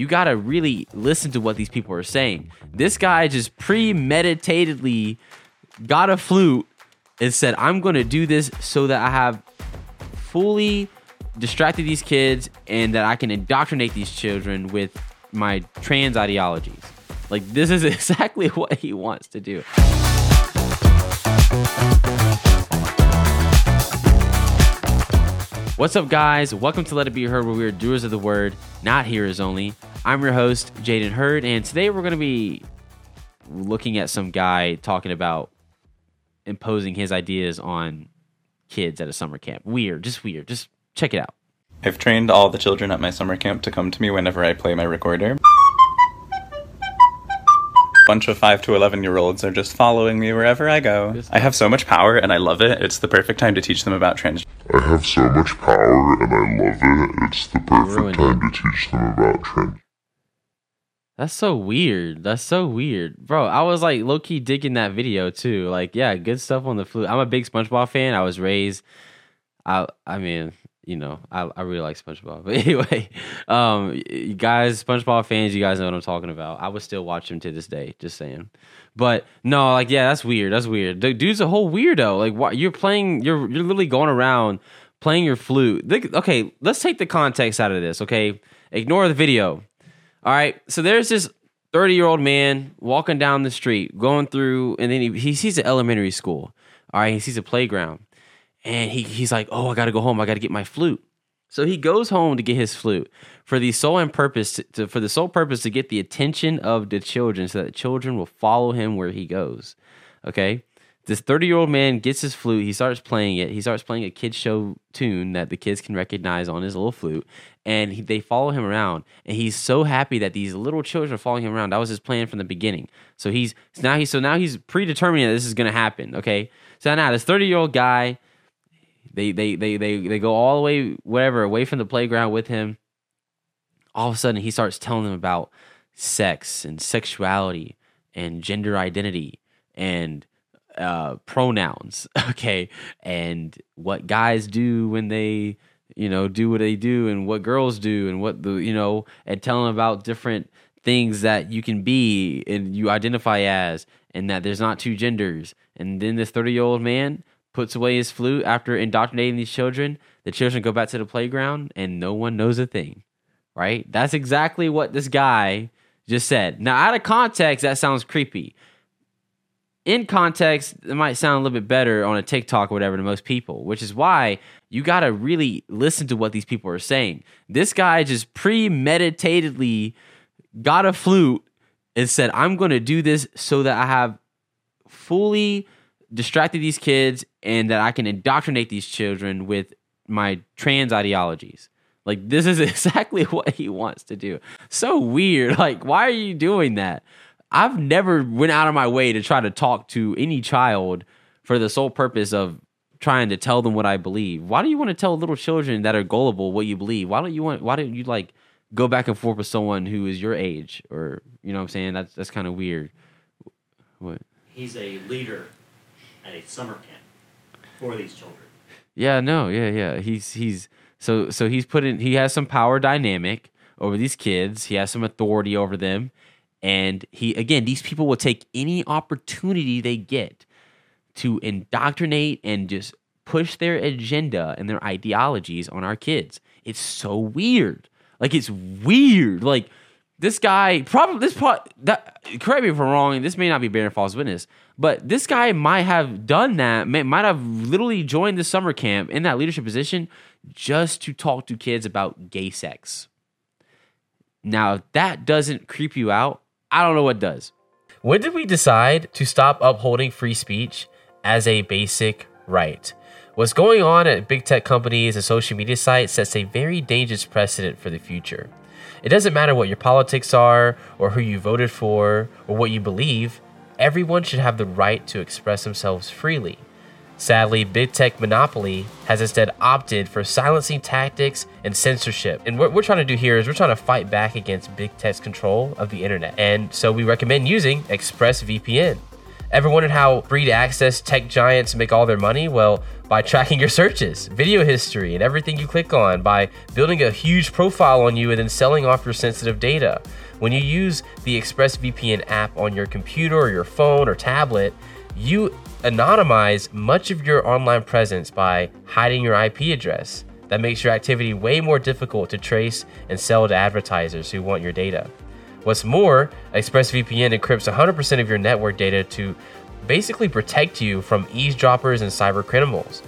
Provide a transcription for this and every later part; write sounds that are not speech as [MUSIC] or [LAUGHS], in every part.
you got to really listen to what these people are saying. This guy just premeditatedly got a flute and said, I'm going to do this so that I have fully distracted these kids and that I can indoctrinate these children with my trans ideologies. Like, this is [LAUGHS] exactly what he wants to do. What's up, guys? Welcome to Let It Be Heard, where we are doers of the word, not hearers only. I'm your host, Jaden Heard, and today we're going to be looking at some guy talking about imposing his ideas on kids at a summer camp. Weird, just weird. Just check it out. I've trained all the children at my summer camp to come to me whenever I play my recorder. Bunch of 5 to 11 year olds are just following me wherever I go. I have so much power and I love it. It's the perfect time to teach them about trans. I have so much power and I love it. It's the perfect time to teach them about trans. That's so weird. That's so weird. Bro, I was like low key digging that video too. Like, yeah, good stuff on the flute. I'm a big SpongeBob fan. I was raised I I mean, you know, I, I really like SpongeBob. [LAUGHS] But anyway, um guys, SpongeBob fans, you guys know what I'm talking about. I would still watch him to this day, just saying. But no, like yeah, that's weird. That's weird. The dude's a whole weirdo. Like what you're playing you're you're literally going around playing your flute. Okay, let's take the context out of this, okay? Ignore the video. All right. So there's this 30 year old man walking down the street, going through, and then he, he sees an elementary school. All right. He sees a playground. And he, he's like, oh, I got to go home. I got to get my flute. So he goes home to get his flute for the sole and purpose to, to- for the sole purpose to get the attention of the children so that the children will follow him where he goes. Okay. This 30 year old man gets his flute. He starts playing it. He starts playing a kid show tune that the kids can recognize on his little flute. And he, they follow him around. And he's so happy that these little children are following him around. That was his plan from the beginning. So he's now he's so now he's predetermining that this is going to happen. Okay. So now this 30 year old guy, they, they, they, they, they go all the way, whatever, away from the playground with him. All of a sudden, he starts telling them about sex and sexuality and gender identity and uh, pronouns, [LAUGHS] okay, and what guys do when they, you know, do what they do, and what girls do, and what the, you know, and tell them about different things that you can be and you identify as, and that there's not two genders. And then this 30 year old man puts away his flute after indoctrinating these children. The children go back to the playground, and no one knows a thing, right? That's exactly what this guy just said. Now, out of context, that sounds creepy in context, it might sound a little bit better on a TikTok or whatever to most people, which is why you got to really listen to what these people are saying. This guy just premeditatedly got a flute and said, I'm going to do this so that I have fully distracted these kids and that I can indoctrinate these children with my trans ideologies. Like, this is [LAUGHS] exactly what he wants to do. So weird. Like, why are you doing that? I've never went out of my way to try to talk to any child for the sole purpose of trying to tell them what I believe. Why do you want to tell little children that are gullible what you believe? Why don't you want why don't you like go back and forth with someone who is your age or you know what I'm saying? That's that's kind of weird. What? he's a leader at a summer camp for these children. Yeah, no, yeah, yeah. He's he's so so he's put in he has some power dynamic over these kids. He has some authority over them. And he again, these people will take any opportunity they get to indoctrinate and just push their agenda and their ideologies on our kids. It's so weird. Like it's weird. Like this guy probably this part that correct me if I'm wrong, this may not be bearing false witness, but this guy might have done that, may, might have literally joined the summer camp in that leadership position just to talk to kids about gay sex. Now, if that doesn't creep you out, I don't know what does. When did we decide to stop upholding free speech as a basic right? What's going on at big tech companies and social media sites sets a very dangerous precedent for the future. It doesn't matter what your politics are, or who you voted for, or what you believe, everyone should have the right to express themselves freely. Sadly, big tech monopoly has instead opted for silencing tactics and censorship. And what we're trying to do here is we're trying to fight back against big tech's control of the internet. And so we recommend using ExpressVPN. Ever wondered how free to access tech giants make all their money? Well, by tracking your searches, video history, and everything you click on, by building a huge profile on you and then selling off your sensitive data. When you use the ExpressVPN app on your computer or your phone or tablet, you anonymize much of your online presence by hiding your IP address. That makes your activity way more difficult to trace and sell to advertisers who want your data. What's more, ExpressVPN encrypts 100% of your network data to basically protect you from eavesdroppers and cyber criminals.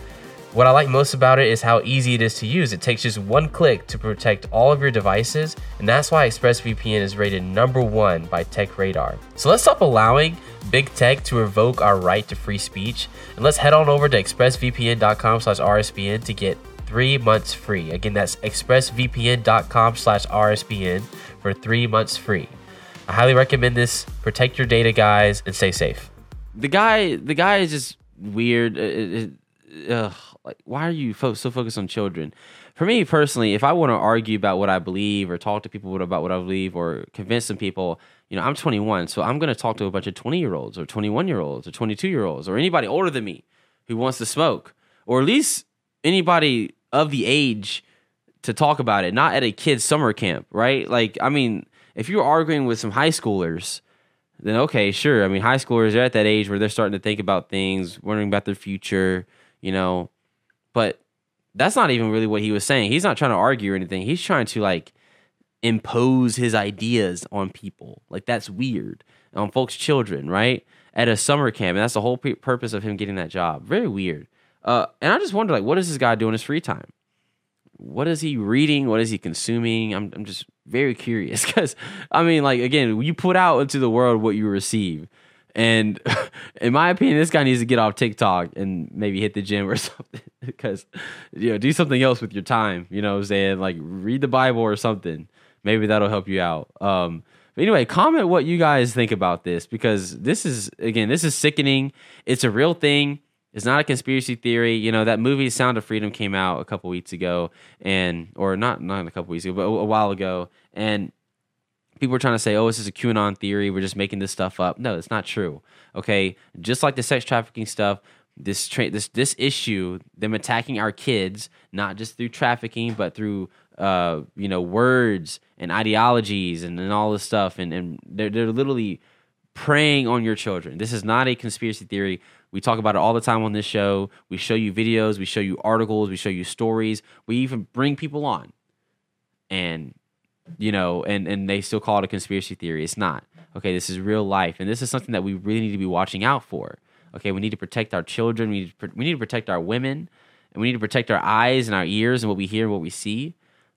What I like most about it is how easy it is to use. It takes just one click to protect all of your devices, and that's why ExpressVPN is rated number one by TechRadar. So let's stop allowing big tech to revoke our right to free speech, and let's head on over to expressvpn.com/rsbn to get three months free. Again, that's expressvpn.com/rsbn for three months free. I highly recommend this. Protect your data, guys, and stay safe. The guy, the guy is just weird. It, it, ugh, like, why are you fo- so focused on children? For me personally, if I want to argue about what I believe or talk to people about what I believe or convince some people, you know, I'm 21, so I'm going to talk to a bunch of 20 year olds or 21 year olds or 22 year olds or anybody older than me who wants to smoke, or at least anybody of the age to talk about it, not at a kid's summer camp, right? Like, I mean, if you're arguing with some high schoolers, then okay, sure. I mean, high schoolers are at that age where they're starting to think about things, wondering about their future, you know. But that's not even really what he was saying. He's not trying to argue or anything. He's trying to like impose his ideas on people. Like that's weird on folks' children, right? At a summer camp, and that's the whole purpose of him getting that job. Very weird. Uh, and I just wonder, like, what is this guy doing in his free time? What is he reading? What is he consuming? I'm, I'm just very curious [LAUGHS] because, I mean, like, again, you put out into the world what you receive. And [LAUGHS] in my opinion, this guy needs to get off TikTok and maybe hit the gym or [LAUGHS] something because, you know, do something else with your time. You know what I'm saying? Like, read the Bible or something. Maybe that'll help you out. Um, but anyway, comment what you guys think about this because this is, again, this is sickening. It's a real thing it's not a conspiracy theory. You know that movie Sound of Freedom came out a couple weeks ago, and or not not a couple weeks ago, but a, a while ago, and people were trying to say, "Oh, this is a QAnon theory. We're just making this stuff up." No, it's not true. Okay, just like the sex trafficking stuff, this tra- this this issue, them attacking our kids, not just through trafficking, but through uh, you know words and ideologies and, and all this stuff, and and they're they're literally preying on your children. This is not a conspiracy theory. We talk about it all the time on this show. We show you videos, we show you articles, we show you stories. We even bring people on. And you know, and and they still call it a conspiracy theory. It's not. Okay, this is real life and this is something that we really need to be watching out for. Okay, we need to protect our children, we need to, we need to protect our women, and we need to protect our eyes and our ears and what we hear and what we see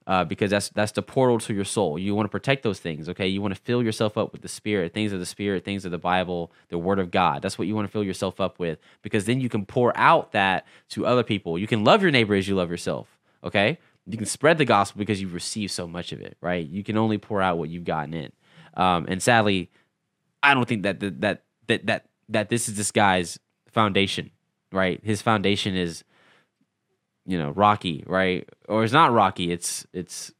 uh, because that's that's the portal to your soul. You want to protect those things, okay? You want to fill yourself up with the Spirit, things of the Spirit, things of the Bible, the Word of God. That's what you want to fill yourself up with because then you can pour out that to other people. You can love your neighbor as you love yourself, okay? You can spread the gospel because you've received so much of it, right? You can only pour out what you've gotten in. Um, and sadly, I don't think that that that that that this is this guy's foundation, right? His foundation is you know rocky right? Or it's not rocky it's it's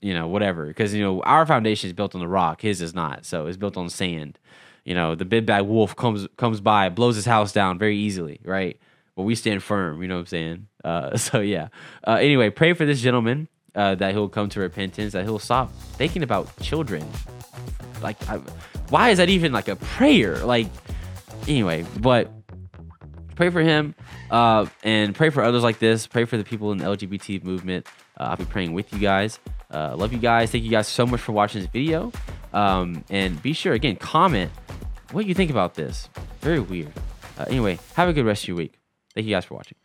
you know whatever. Because you know our foundation is built on the rock. His is not. So it's built on sand. You know the big bad wolf comes comes by blows his house down very easily right? But we stand firm you know what i'm saying uh, [LAUGHS] so yeah uh, anyway pray for this gentleman uh, that he'll come to repentance that he'll stop thinking about children like I, why is that even like a prayer like anyway but pray for him uh, and pray for others like this. Pray for the people in the LGBT movement. Uh, I'll be praying with you guys. Uh, love you guys. Thank you guys so much for watching this video. Um, and be sure, again, comment what you think about this. Very weird. Uh, anyway, have a good rest of your week. Thank you guys for watching.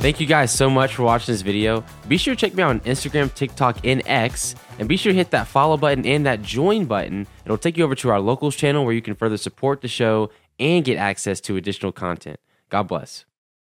Thank you guys so much for watching this video. Be sure to check me out on Instagram, TikTok, and X. And be sure to hit that follow button and that join button. It'll take you over to our locals channel where you can further support the show and get access to additional content. God bless.